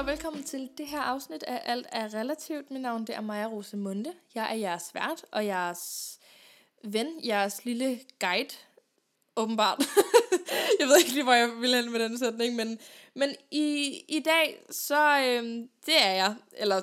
og velkommen til det her afsnit af Alt er Relativt. Mit navn det er Maja Rosemunde. Jeg er jeres vært og jeres ven, jeres lille guide, åbenbart. jeg ved ikke lige, hvor jeg vil hen med den sætning, men, men i, i dag, så øhm, det er jeg, eller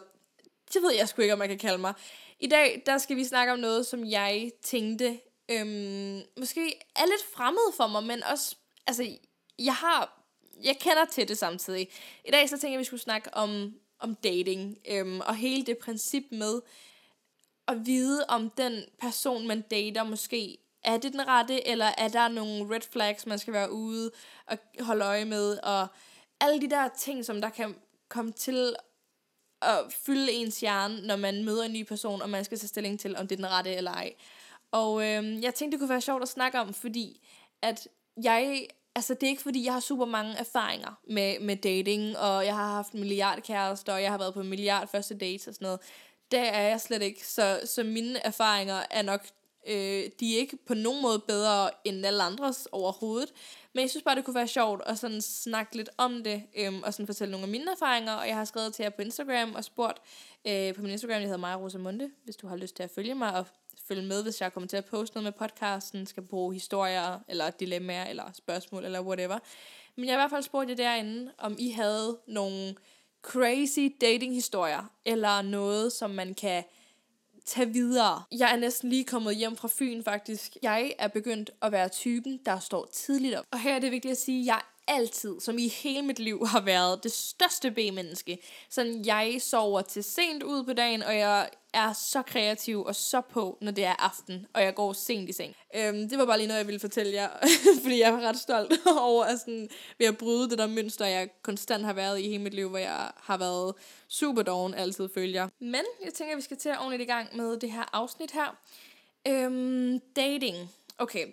det ved jeg sgu ikke, om man kan kalde mig. I dag, der skal vi snakke om noget, som jeg tænkte, øhm, måske er lidt fremmed for mig, men også, altså, jeg har jeg kender til det samtidig. I dag så tænker jeg, at vi skulle snakke om, om dating, øhm, og hele det princip med at vide, om den person, man dater, måske er det den rette, eller er der nogle red flags, man skal være ude og holde øje med, og alle de der ting, som der kan komme til at fylde ens hjerne, når man møder en ny person, og man skal tage stilling til, om det er den rette eller ej. Og øh, jeg tænkte, det kunne være sjovt at snakke om, fordi at jeg altså det er ikke fordi, jeg har super mange erfaringer med, med dating, og jeg har haft en milliard kærester, og jeg har været på en milliard første dates og sådan noget. Det er jeg slet ikke, så, så mine erfaringer er nok, øh, de er ikke på nogen måde bedre end alle andres overhovedet. Men jeg synes bare, det kunne være sjovt at sådan snakke lidt om det, øhm, og sådan fortælle nogle af mine erfaringer, og jeg har skrevet til jer på Instagram og spurgt øh, på min Instagram, jeg hedder Maja Rosamunde, hvis du har lyst til at følge mig og følge med, hvis jeg kommer til at poste noget med podcasten, skal bruge historier, eller dilemmaer, eller spørgsmål, eller whatever. Men jeg har i hvert fald spurgt jer derinde, om I havde nogle crazy dating-historier, eller noget, som man kan tage videre. Jeg er næsten lige kommet hjem fra Fyn faktisk. Jeg er begyndt at være typen, der står tidligt op. Og her er det vigtigt at sige, at jeg altid, som i hele mit liv, har været det største B-menneske. Sådan, jeg sover til sent ud på dagen, og jeg er så kreativ og så på, når det er aften, og jeg går sent i seng. Øhm, det var bare lige noget, jeg ville fortælle jer, fordi jeg var ret stolt over at, sådan, ved at bryde det der mønster, jeg konstant har været i hele mit liv, hvor jeg har været super doven altid følger. Men jeg tænker, at vi skal til at ordentligt i gang med det her afsnit her. Øhm, dating. Okay,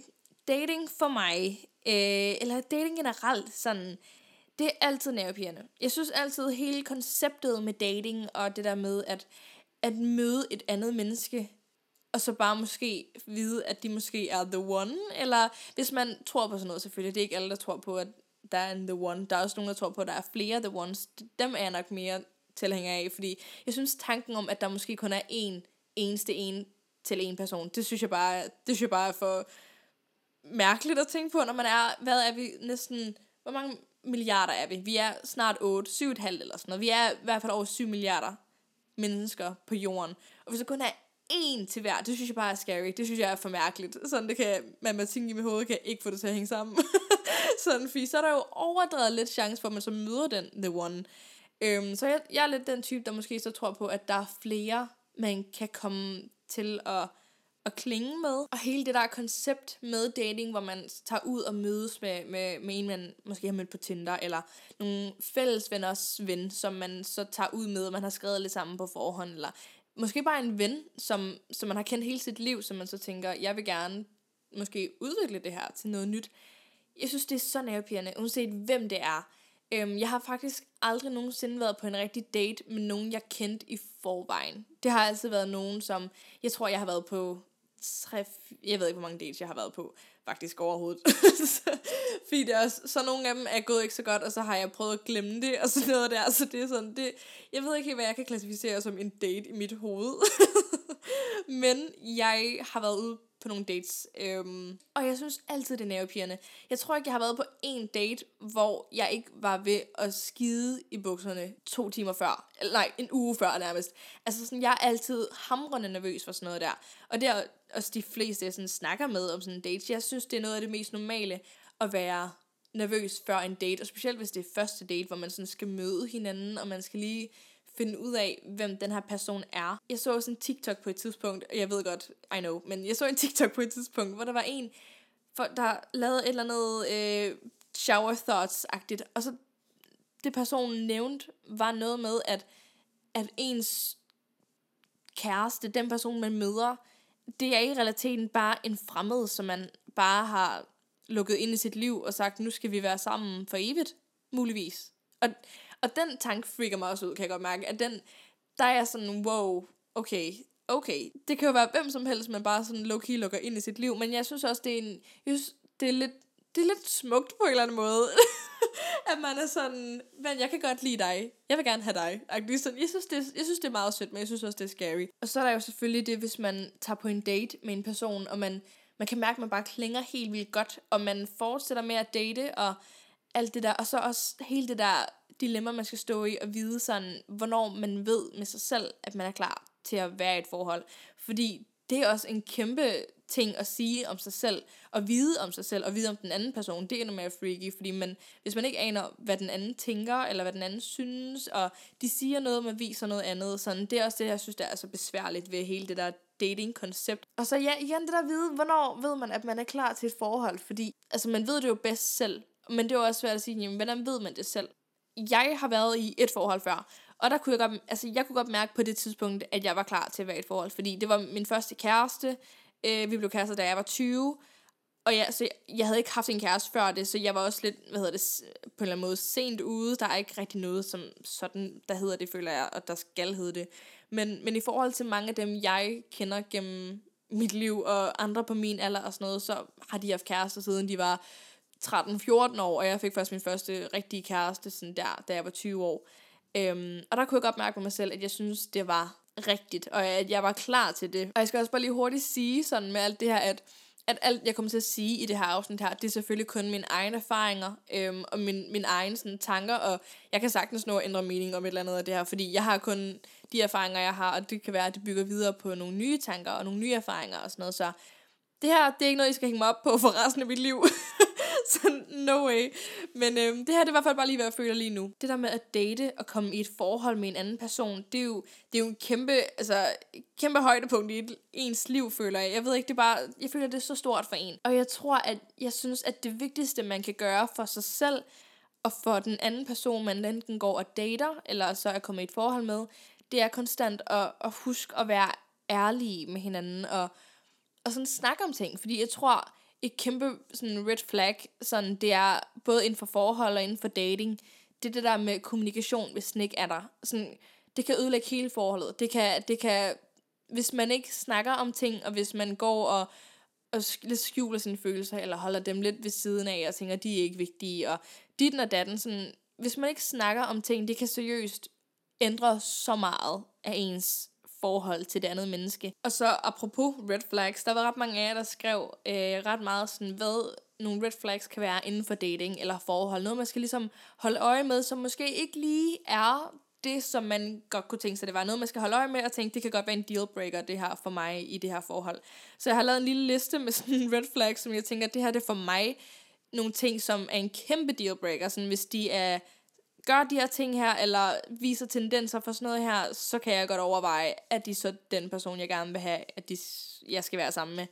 dating for mig, øh, eller dating generelt, sådan, det er altid nervepirrende. Jeg synes altid, hele konceptet med dating, og det der med, at at møde et andet menneske, og så bare måske vide, at de måske er the one, eller hvis man tror på sådan noget selvfølgelig, det er ikke alle, der tror på, at der er en the one, der er også nogen, der tror på, at der er flere the ones, dem er jeg nok mere tilhænger af, fordi jeg synes tanken om, at der måske kun er en eneste en til en person, det synes jeg bare, det synes jeg bare er for mærkeligt at tænke på, når man er, hvad er vi? Næsten, hvor mange milliarder er vi? Vi er snart 8, 7,5 eller sådan noget. Vi er i hvert fald over 7 milliarder mennesker på jorden. Og hvis der kun er én til hver, det synes jeg bare er scary. Det synes jeg er for mærkeligt. Sådan, det kan matematikken i mit hoved kan ikke få det til at hænge sammen. sådan, fordi så er der jo overdrevet lidt chance for, at man så møder den the one. Øhm, så jeg, jeg er lidt den type, der måske så tror på, at der er flere, man kan komme til at at klinge med. Og hele det der koncept med dating, hvor man tager ud og mødes med, med, med en, man måske har mødt på Tinder, eller nogle fælles venners ven, som man så tager ud med, og man har skrevet lidt sammen på forhånd, eller måske bare en ven, som, som man har kendt hele sit liv, som man så tænker, jeg vil gerne måske udvikle det her til noget nyt. Jeg synes, det er så nervepirrende, uanset hvem det er. Øhm, jeg har faktisk aldrig nogensinde været på en rigtig date med nogen, jeg kendte i forvejen. Det har altid været nogen, som jeg tror, jeg har været på tre, jeg ved ikke, hvor mange dates jeg har været på, faktisk overhovedet. Fordi det er også, så nogle af dem er gået ikke så godt, og så har jeg prøvet at glemme det, og sådan noget der, så det er sådan, det, jeg ved ikke hvad jeg kan klassificere som en date i mit hoved. Men jeg har været ude på nogle dates. Øhm, og jeg synes altid, det er nervepirrende. Jeg tror ikke, jeg har været på en date, hvor jeg ikke var ved at skide i bukserne to timer før. Eller nej, en uge før nærmest. Altså sådan, jeg er altid hamrende nervøs for sådan noget der. Og det er også de fleste, jeg sådan snakker med om sådan en date. Jeg synes, det er noget af det mest normale at være nervøs før en date. Og specielt hvis det er første date, hvor man sådan skal møde hinanden, og man skal lige finde ud af, hvem den her person er. Jeg så også en TikTok på et tidspunkt, og jeg ved godt, I know, men jeg så en TikTok på et tidspunkt, hvor der var en, for, der lavede et eller andet øh, shower thoughts-agtigt, og så det personen nævnte, var noget med, at, at ens kæreste, den person man møder, det er i realiteten bare en fremmed, som man bare har lukket ind i sit liv og sagt, nu skal vi være sammen for evigt, muligvis. Og og den tanke freaker mig også ud, kan jeg godt mærke. At den, der er sådan, wow, okay, okay, det kan jo være hvem som helst, man bare sådan low-key lukker ind i sit liv, men jeg synes også, det er en, jeg synes, det er lidt, det er lidt smukt på en eller anden måde, at man er sådan, men jeg kan godt lide dig, jeg vil gerne have dig. Jeg synes, det, jeg synes, det er meget sødt, men jeg synes også, det er scary. Og så er der jo selvfølgelig det, hvis man tager på en date med en person, og man, man kan mærke, at man bare klinger helt vildt godt, og man fortsætter med at date, og alt det der, og så også hele det der dilemma, man skal stå i, og vide sådan, hvornår man ved med sig selv, at man er klar til at være i et forhold. Fordi det er også en kæmpe ting at sige om sig selv, og vide om sig selv, og vide om den anden person, det er endnu mere freaky, fordi man, hvis man ikke aner, hvad den anden tænker, eller hvad den anden synes, og de siger noget, man viser noget andet, sådan, det er også det, jeg synes, der er så besværligt ved hele det der dating-koncept. Og så ja, igen det der at vide, hvornår ved man, at man er klar til et forhold, fordi altså, man ved det jo bedst selv, men det er jo også svært at sige, jamen, hvordan ved man det selv? Jeg har været i et forhold før, og der kunne jeg godt, altså jeg kunne godt mærke på det tidspunkt, at jeg var klar til at være i et forhold, fordi det var min første kæreste, øh, vi blev kærester, da jeg var 20, og ja, så jeg, jeg havde ikke haft en kæreste før det, så jeg var også lidt, hvad hedder det, på en eller anden måde sent ude. Der er ikke rigtig noget som sådan, der hedder det, føler jeg, og der skal hedde det. Men, men i forhold til mange af dem, jeg kender gennem mit liv, og andre på min alder og sådan noget, så har de haft kærester siden de var 13-14 år, og jeg fik først min første rigtige kæreste sådan der, da jeg var 20 år. Øhm, og der kunne jeg godt mærke på mig selv, at jeg synes, det var rigtigt, og at jeg var klar til det. Og jeg skal også bare lige hurtigt sige sådan med alt det her, at at alt, jeg kommer til at sige i det her afsnit her, det er selvfølgelig kun mine egne erfaringer, øhm, og min, mine egne sådan, tanker, og jeg kan sagtens nå at ændre mening om et eller andet af det her, fordi jeg har kun de erfaringer, jeg har, og det kan være, at det bygger videre på nogle nye tanker og nogle nye erfaringer og sådan noget, så det her, det er ikke noget, I skal hænge mig op på for resten af mit liv. no way. Men øhm, det her, det er i hvert fald bare lige, hvad jeg føler lige nu. Det der med at date og komme i et forhold med en anden person, det er jo, det er jo en kæmpe, altså, kæmpe højdepunkt i et, ens liv, føler jeg. Jeg ved ikke, det er bare, jeg føler, det er så stort for en. Og jeg tror, at jeg synes, at det vigtigste, man kan gøre for sig selv, og for den anden person, man enten går og dater, eller så er kommet i et forhold med, det er konstant at, at huske at være ærlige med hinanden, og, og sådan snakke om ting. Fordi jeg tror, et kæmpe sådan red flag, sådan det er både inden for forhold og inden for dating, det er det der med kommunikation, hvis den ikke er der. Sådan, det kan ødelægge hele forholdet. Det kan, det kan, hvis man ikke snakker om ting, og hvis man går og, og lidt skjuler sine følelser, eller holder dem lidt ved siden af, og tænker, de er ikke vigtige, og dit og datten, sådan, hvis man ikke snakker om ting, det kan seriøst ændre så meget af ens forhold til det andet menneske. Og så apropos red flags, der var ret mange af jer, der skrev øh, ret meget sådan, hvad nogle red flags kan være inden for dating eller forhold. Noget, man skal ligesom holde øje med, som måske ikke lige er det, som man godt kunne tænke sig, det var noget, man skal holde øje med og tænke, det kan godt være en dealbreaker, det her for mig i det her forhold. Så jeg har lavet en lille liste med sådan en red flags, som jeg tænker, det her det er for mig nogle ting, som er en kæmpe dealbreaker, sådan hvis de er gør de her ting her, eller viser tendenser for sådan noget her, så kan jeg godt overveje, at de så den person, jeg gerne vil have, at de, jeg skal være sammen med.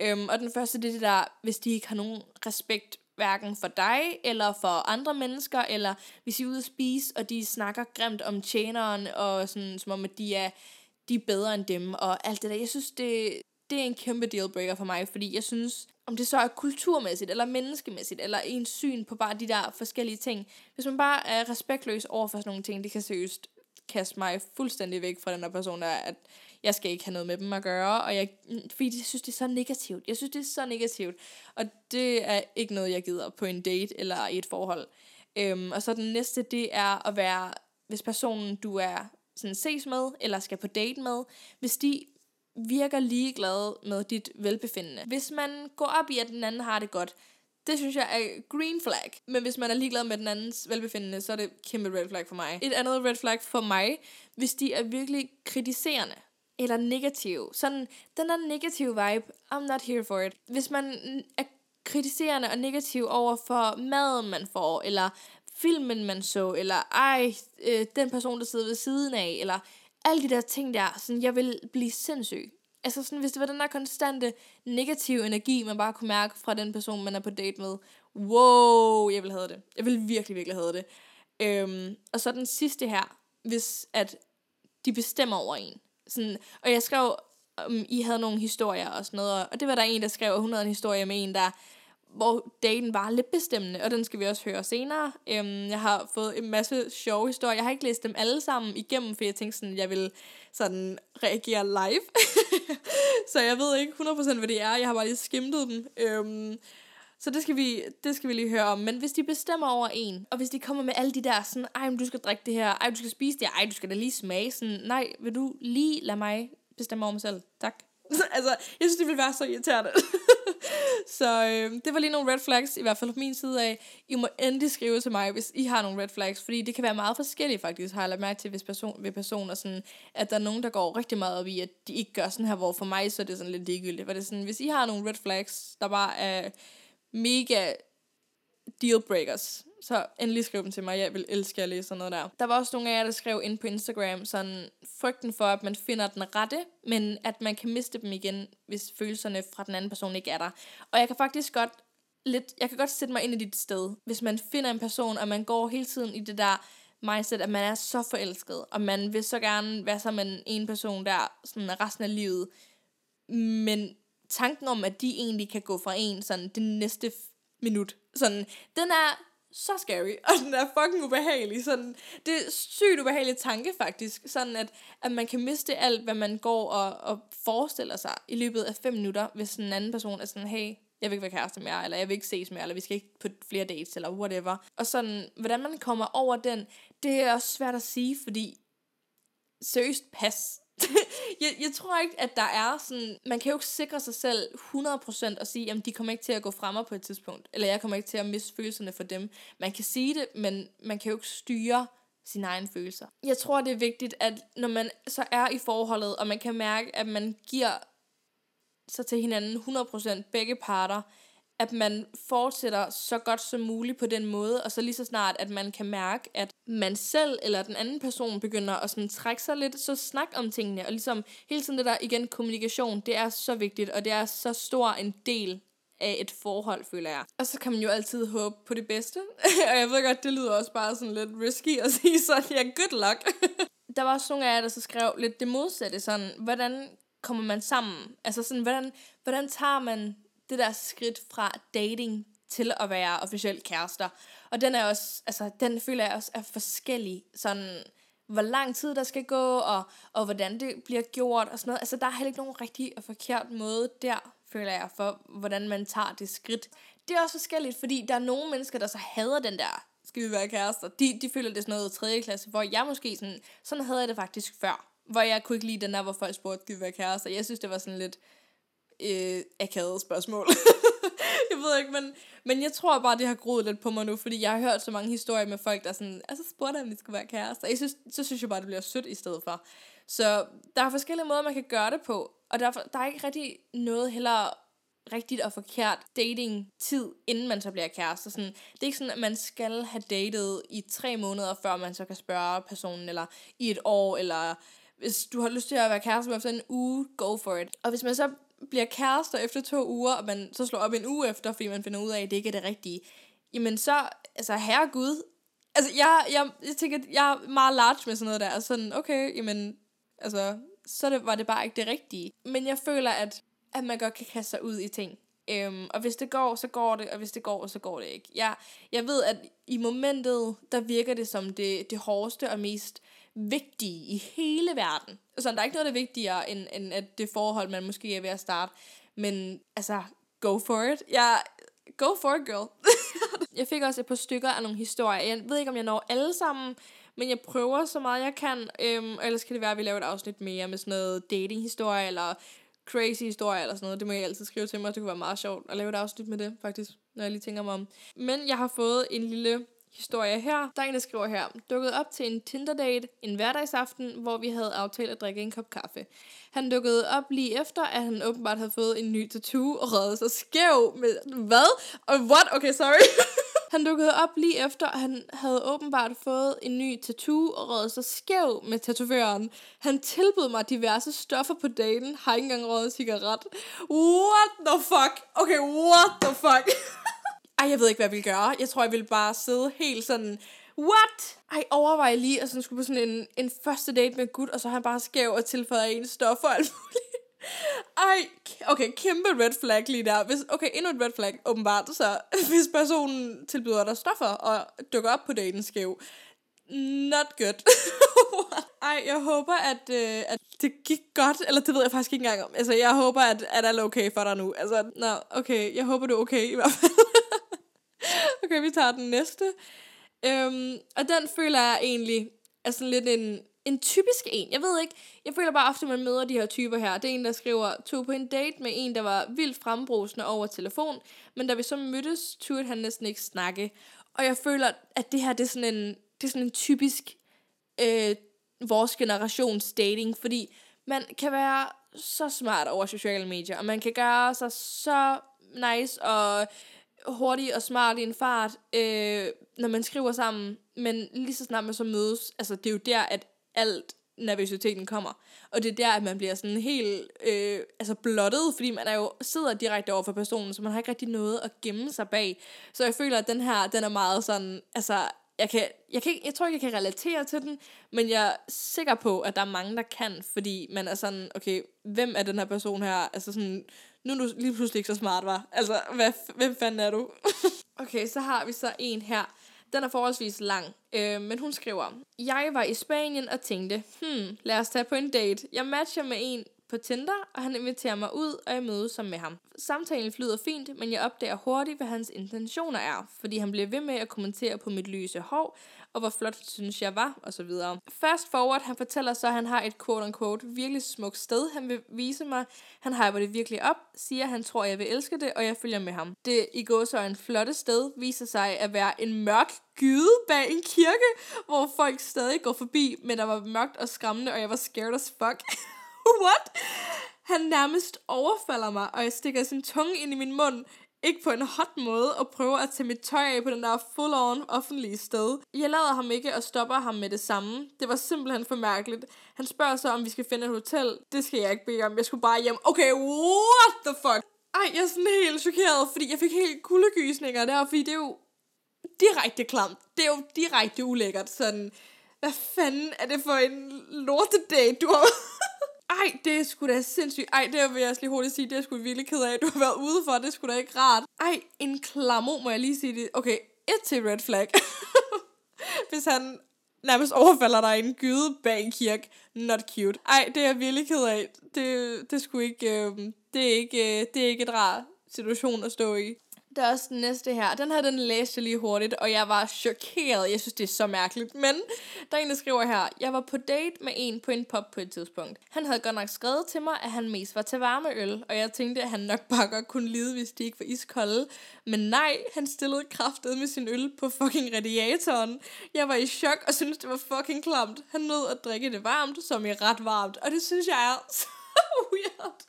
Øhm, og den første, det er det der, hvis de ikke har nogen respekt hverken for dig, eller for andre mennesker, eller hvis I er ude at spise, og de snakker grimt om tjeneren, og sådan, som om, at de er, de er bedre end dem, og alt det der. Jeg synes, det, det er en kæmpe dealbreaker for mig, fordi jeg synes, om det så er kulturmæssigt, eller menneskemæssigt, eller ens syn på bare de der forskellige ting. Hvis man bare er respektløs over for sådan nogle ting, det kan seriøst kaste mig fuldstændig væk fra den der person, der at jeg skal ikke have noget med dem at gøre, og jeg, fordi jeg synes, det er så negativt. Jeg synes, det er så negativt, og det er ikke noget, jeg gider på en date eller i et forhold. Øhm, og så den næste, det er at være, hvis personen, du er sådan ses med, eller skal på date med, hvis de virker ligeglad med dit velbefindende. Hvis man går op i, at den anden har det godt, det synes jeg er green flag. Men hvis man er ligeglad med den andens velbefindende, så er det kæmpe red flag for mig. Et andet red flag for mig, hvis de er virkelig kritiserende eller negative. Sådan, den der negative vibe, I'm not here for it. Hvis man er kritiserende og negativ over for maden, man får, eller filmen, man så, eller ej, øh, den person, der sidder ved siden af, eller alle de der ting der, sådan, jeg vil blive sindssyg. Altså sådan, hvis det var den der konstante negative energi, man bare kunne mærke fra den person, man er på date med. Wow, jeg vil have det. Jeg vil virkelig, virkelig have det. Øhm, og så den sidste her, hvis at de bestemmer over en. Sådan, og jeg skrev, um, I havde nogle historier og sådan noget, og det var der en, der skrev, at hun havde en historie med en, der hvor daten var lidt bestemmende, og den skal vi også høre senere. Øhm, jeg har fået en masse sjove historier. Jeg har ikke læst dem alle sammen igennem, for jeg tænkte sådan, at jeg vil sådan reagere live. så jeg ved ikke 100% hvad det er. Jeg har bare lige skimtet dem. Øhm, så det skal, vi, det skal vi lige høre om. Men hvis de bestemmer over en, og hvis de kommer med alle de der sådan, ej, du skal drikke det her, ej, du skal spise det, ej, du skal da lige smage sådan, nej, vil du lige lade mig bestemme over mig selv? Tak. altså, jeg synes, det ville være så irriterende. så øh, det var lige nogle red flags, i hvert fald fra min side af. I må endelig skrive til mig, hvis I har nogle red flags, fordi det kan være meget forskelligt faktisk, har jeg lagt mærke til hvis person, ved personer, sådan, at der er nogen, der går rigtig meget op i, at de ikke gør sådan her, hvor for mig så er det sådan lidt ligegyldigt. For det sådan, hvis I har nogle red flags, der bare er mega deal breakers, så endelig skriv dem til mig. Jeg vil elske at læse sådan noget der. Der var også nogle af jer, der skrev ind på Instagram, sådan frygten for, at man finder den rette, men at man kan miste dem igen, hvis følelserne fra den anden person ikke er der. Og jeg kan faktisk godt lidt, jeg kan godt sætte mig ind i dit sted. Hvis man finder en person, og man går hele tiden i det der mindset, at man er så forelsket, og man vil så gerne være sammen med en person der sådan resten af livet. Men tanken om, at de egentlig kan gå fra en sådan det næste minut, sådan, den er så scary, og den er fucking ubehagelig. Sådan, det er sygt ubehagelig tanke faktisk, sådan at, at man kan miste alt, hvad man går og, og forestiller sig i løbet af fem minutter, hvis en anden person er sådan, hey, jeg vil ikke være kæreste med jer, eller jeg vil ikke ses med eller vi skal ikke på flere dates, eller whatever. Og sådan, hvordan man kommer over den, det er også svært at sige, fordi seriøst pas. jeg, jeg tror ikke, at der er sådan... Man kan jo ikke sikre sig selv 100% og sige, at de kommer ikke til at gå fremme på et tidspunkt. Eller jeg kommer ikke til at miste følelserne for dem. Man kan sige det, men man kan jo ikke styre sine egne følelser. Jeg tror, det er vigtigt, at når man så er i forholdet, og man kan mærke, at man giver sig til hinanden 100% begge parter, at man fortsætter så godt som muligt på den måde, og så lige så snart, at man kan mærke, at man selv eller den anden person begynder at sådan trække sig lidt, så snak om tingene, og ligesom hele tiden det der, igen, kommunikation, det er så vigtigt, og det er så stor en del af et forhold, føler jeg. Og så kan man jo altid håbe på det bedste, og jeg ved godt, det lyder også bare sådan lidt risky at sige sådan, ja, good luck. der var også nogle af jer, der så skrev lidt det modsatte, sådan, hvordan kommer man sammen? Altså sådan, hvordan, hvordan tager man det der skridt fra dating til at være officielt kærester. Og den er også, altså, den føler jeg også er forskellig. Sådan, hvor lang tid der skal gå, og, og hvordan det bliver gjort, og sådan noget. Altså, der er heller ikke nogen rigtig og forkert måde der, føler jeg, for hvordan man tager det skridt. Det er også forskelligt, fordi der er nogle mennesker, der så hader den der, skal vi være kærester. De, de føler det sådan noget tredje klasse, hvor jeg måske sådan, sådan havde jeg det faktisk før. Hvor jeg kunne ikke lide den der, hvor folk spurgte, skal vi være kærester. Jeg synes, det var sådan lidt, øh, akavet spørgsmål. jeg ved ikke, men, men jeg tror bare, det har groet lidt på mig nu, fordi jeg har hørt så mange historier med folk, der sådan, altså spurgte, om vi skulle være kærester. Jeg synes, så synes jeg bare, det bliver sødt i stedet for. Så der er forskellige måder, man kan gøre det på, og der, der er ikke rigtig noget heller rigtigt og forkert dating-tid, inden man så bliver kærester. Sådan, det er ikke sådan, at man skal have datet i tre måneder, før man så kan spørge personen, eller i et år, eller hvis du har lyst til at være kæreste med efter en uge, go for it. Og hvis man så bliver kærester efter to uger, og man så slår op en uge efter, fordi man finder ud af, at det ikke er det rigtige, jamen så, altså herregud, altså jeg, jeg, jeg tænker, jeg er meget large med sådan noget der, sådan, okay, jamen, altså, så det, var det bare ikke det rigtige. Men jeg føler, at, at man godt kan kaste sig ud i ting. Øhm, og hvis det går, så går det, og hvis det går, så går det ikke. Jeg, jeg ved, at i momentet, der virker det som det, det hårdeste og mest vigtige i hele verden. Altså, der er ikke noget, der er vigtigere, end, end at det forhold, man måske er ved at starte. Men altså, go for it. Ja, go for it, girl. jeg fik også et par stykker af nogle historier. Jeg ved ikke, om jeg når alle sammen, men jeg prøver så meget, jeg kan. Øhm, og ellers kan det være, at vi laver et afsnit mere med sådan noget dating-historie, eller crazy historie eller sådan noget. Det må jeg altid skrive til mig. Det kunne være meget sjovt at lave et afsnit med det, faktisk, når jeg lige tænker mig om. Men jeg har fået en lille historie her. Der er en, der skriver her. Dukkede op til en Tinder-date en hverdagsaften, hvor vi havde aftalt at drikke en kop kaffe. Han dukkede op lige efter, at han åbenbart havde fået en ny tattoo og reddet sig skæv med... Hvad? Og what? Okay, sorry. Han dukkede op lige efter, at han havde åbenbart fået en ny tattoo og reddet sig skæv med tatovøren. Han tilbød mig diverse stoffer på daten, har ikke engang røget cigaret. What the fuck? Okay, what the fuck? Ej, jeg ved ikke, hvad jeg ville gøre. Jeg tror, jeg vil bare sidde helt sådan, what? Ej, overvej lige, at sådan skulle på sådan en, en første date med gut, og så har han bare skæv og tilføjet en stof og alt muligt. Ej, okay, kæmpe red flag lige der. Hvis, okay, endnu et red flag, åbenbart. Så hvis personen tilbyder dig stoffer og dukker op på daten skæv, not good. Ej, jeg håber, at, øh, at det gik godt, eller det ved jeg faktisk ikke engang om. Altså, jeg håber, at, at alt er okay for dig nu. Altså, nå, okay, jeg håber, du er okay i hvert fald okay, vi tager den næste. Øhm, og den føler jeg egentlig er sådan lidt en, en typisk en. Jeg ved ikke, jeg føler bare ofte, at man møder de her typer her. Det er en, der skriver, tog på en date med en, der var vildt frembrusende over telefon, men da vi så mødtes, turde han næsten ikke snakke. Og jeg føler, at det her, det er sådan en, det er sådan en typisk øh, vores generations dating, fordi man kan være så smart over sociale medier, og man kan gøre sig så nice og hurtig og smart i en fart, øh, når man skriver sammen, men lige så snart man så mødes, altså det er jo der, at alt nervøsiteten kommer. Og det er der, at man bliver sådan helt øh, altså blottet, fordi man er jo sidder direkte over for personen, så man har ikke rigtig noget at gemme sig bag. Så jeg føler, at den her, den er meget sådan, altså jeg, kan, jeg, kan, jeg tror ikke, jeg kan relatere til den, men jeg er sikker på, at der er mange, der kan, fordi man er sådan, okay, hvem er den her person her? Altså sådan, nu er du lige pludselig ikke så smart, var. Altså, hvad, hvem fanden er du? okay, så har vi så en her. Den er forholdsvis lang, øh, men hun skriver, Jeg var i Spanien og tænkte, hmm, lad os tage på en date. Jeg matcher med en, på Tinder, og han inviterer mig ud, og jeg mødes som med ham. Samtalen flyder fint, men jeg opdager hurtigt, hvad hans intentioner er, fordi han bliver ved med at kommentere på mit lyse hår, og hvor flot synes jeg var, og så videre. Fast forward, han fortæller så, at han har et quote-unquote virkelig smukt sted, han vil vise mig. Han hyper det virkelig op, siger, at han tror, jeg vil elske det, og jeg følger med ham. Det i går så en flotte sted viser sig at være en mørk gyde bag en kirke, hvor folk stadig går forbi, men der var mørkt og skræmmende, og jeg var scared as fuck. What? Han nærmest overfalder mig, og jeg stikker sin tunge ind i min mund, ikke på en hot måde, og prøver at tage mit tøj af på den der full-on offentlige sted. Jeg lader ham ikke og stopper ham med det samme. Det var simpelthen for mærkeligt. Han spørger så, om vi skal finde et hotel. Det skal jeg ikke bede om. Jeg skulle bare hjem. Okay, what the fuck? Ej, jeg er sådan helt chokeret, fordi jeg fik helt kuldegysninger der, fordi det er jo direkte klamt. Det er jo direkte ulækkert. Sådan, hvad fanden er det for en lortedate, du har ej, det er sgu da sindssygt. Ej, det vil jeg også lige hurtigt sige, det er sgu virkelig ked af, du har været ude for. Det er sgu da ikke rart. Ej, en klamo, må jeg lige sige det. Okay, et til red flag. Hvis han nærmest overfalder dig i en gyde bag en kirke. Not cute. Ej, det er jeg virkelig ked af. Det, det, skulle ikke, øh, det, er ikke, øh, det er ikke et rart situation at stå i. Der er også den næste her. Den her, den læste jeg lige hurtigt, og jeg var chokeret. Jeg synes, det er så mærkeligt. Men der er en, der skriver her. Jeg var på date med en på en pop på et tidspunkt. Han havde godt nok skrevet til mig, at han mest var til varme øl, og jeg tænkte, at han nok bare godt kunne lide, hvis de ikke var iskolde. Men nej, han stillede kraftet med sin øl på fucking radiatoren. Jeg var i chok og syntes, det var fucking klamt. Han nød at drikke det varmt, som i ret varmt. Og det synes jeg er så weird.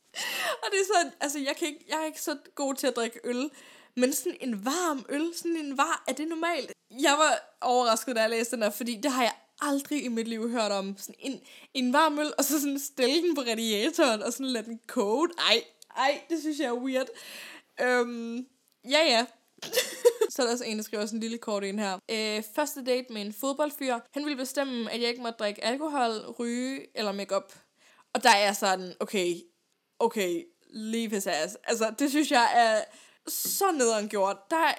Og det er sådan, altså jeg, kan ikke, jeg er ikke så god til at drikke øl, men sådan en varm øl, sådan en var, er det normalt? Jeg var overrasket, da jeg læste den her, fordi det har jeg aldrig i mit liv hørt om. Sådan en, en varm øl, og så sådan stille den på radiatoren, og sådan lade den koge. Ej, ej, det synes jeg er weird. Øhm, ja, ja. så er der også en, der skriver sådan en lille kort ind her. Øh, første date med en fodboldfyr. Han ville bestemme, at jeg ikke måtte drikke alkohol, ryge eller makeup. Og der er sådan, okay, okay, leave his ass. Altså, det synes jeg er så nederen gjort. Der,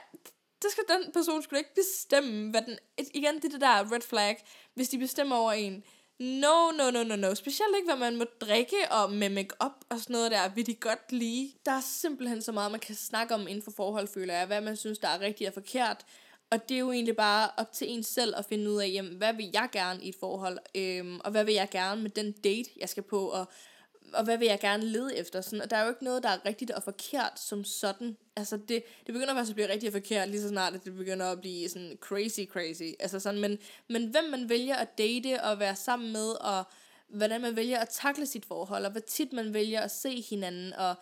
der skal den person skulle ikke bestemme, hvad den... Igen, det er det der red flag, hvis de bestemmer over en. No, no, no, no, no. Specielt ikke, hvad man må drikke og med make-up og sådan noget der, vil de godt lide. Der er simpelthen så meget, man kan snakke om inden for forhold, føler jeg. Hvad man synes, der er rigtigt og forkert. Og det er jo egentlig bare op til en selv at finde ud af, jamen, hvad vil jeg gerne i et forhold? Øhm, og hvad vil jeg gerne med den date, jeg skal på? Og og hvad vil jeg gerne lede efter? Sådan, og der er jo ikke noget, der er rigtigt og forkert som sådan. Altså, det, det begynder faktisk at blive rigtigt og forkert, lige så snart, at det begynder at blive sådan crazy, crazy. Altså sådan, men, men hvem man vælger at date og være sammen med, og hvordan man vælger at takle sit forhold, og hvor tit man vælger at se hinanden, og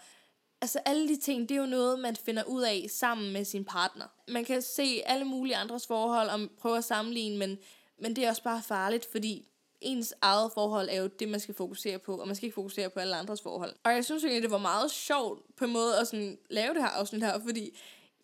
altså alle de ting, det er jo noget, man finder ud af sammen med sin partner. Man kan se alle mulige andres forhold og prøve at sammenligne, men, men det er også bare farligt, fordi ens eget forhold er jo det, man skal fokusere på, og man skal ikke fokusere på alle andres forhold. Og jeg synes egentlig, det var meget sjovt på en måde at sådan lave det her afsnit her, fordi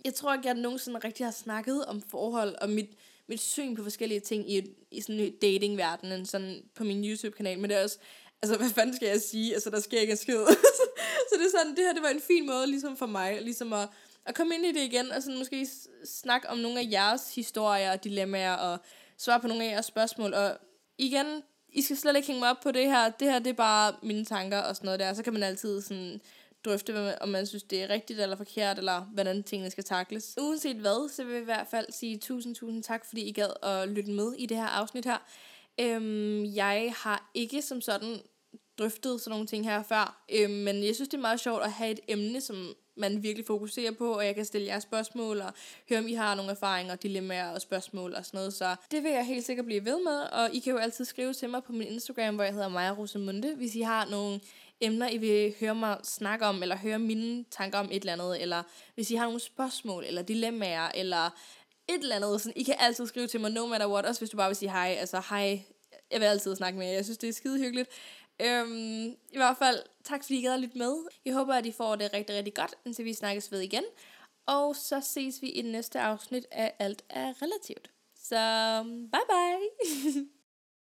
jeg tror ikke, jeg nogensinde rigtig har snakket om forhold, og mit, mit syn på forskellige ting i, i sådan datingverdenen, sådan på min YouTube-kanal, men det er også, altså hvad fanden skal jeg sige, altså der sker ikke en skid. så det er sådan, det her det var en fin måde ligesom for mig, ligesom at, at komme ind i det igen, og sådan måske snakke om nogle af jeres historier og dilemmaer, og svare på nogle af jeres spørgsmål. Og igen, i skal slet ikke hænge mig op på det her. Det her, det er bare mine tanker og sådan noget der. Så kan man altid sådan drøfte, om man synes, det er rigtigt eller forkert, eller hvordan tingene skal takles. Uanset hvad, så vil jeg i hvert fald sige tusind, tusind tak, fordi I gad at lytte med i det her afsnit her. Øhm, jeg har ikke som sådan drøftet sådan nogle ting her før, øhm, men jeg synes, det er meget sjovt at have et emne, som man virkelig fokuserer på, og jeg kan stille jer spørgsmål og høre, om I har nogle erfaringer, dilemmaer og spørgsmål og sådan noget. Så det vil jeg helt sikkert blive ved med, og I kan jo altid skrive til mig på min Instagram, hvor jeg hedder Maja Rosemunde, hvis I har nogle emner, I vil høre mig snakke om, eller høre mine tanker om et eller andet, eller hvis I har nogle spørgsmål, eller dilemmaer, eller et eller andet. Sådan, I kan altid skrive til mig, no matter what, også hvis du bare vil sige hej. Altså hej, jeg vil altid snakke med jer. Jeg synes, det er skide hyggeligt. Øhm, I hvert fald, tak fordi I gad lidt med. Jeg håber, at I får det rigtig, rigtig godt, indtil vi snakkes ved igen. Og så ses vi i det næste afsnit af Alt er Relativt. Så bye bye!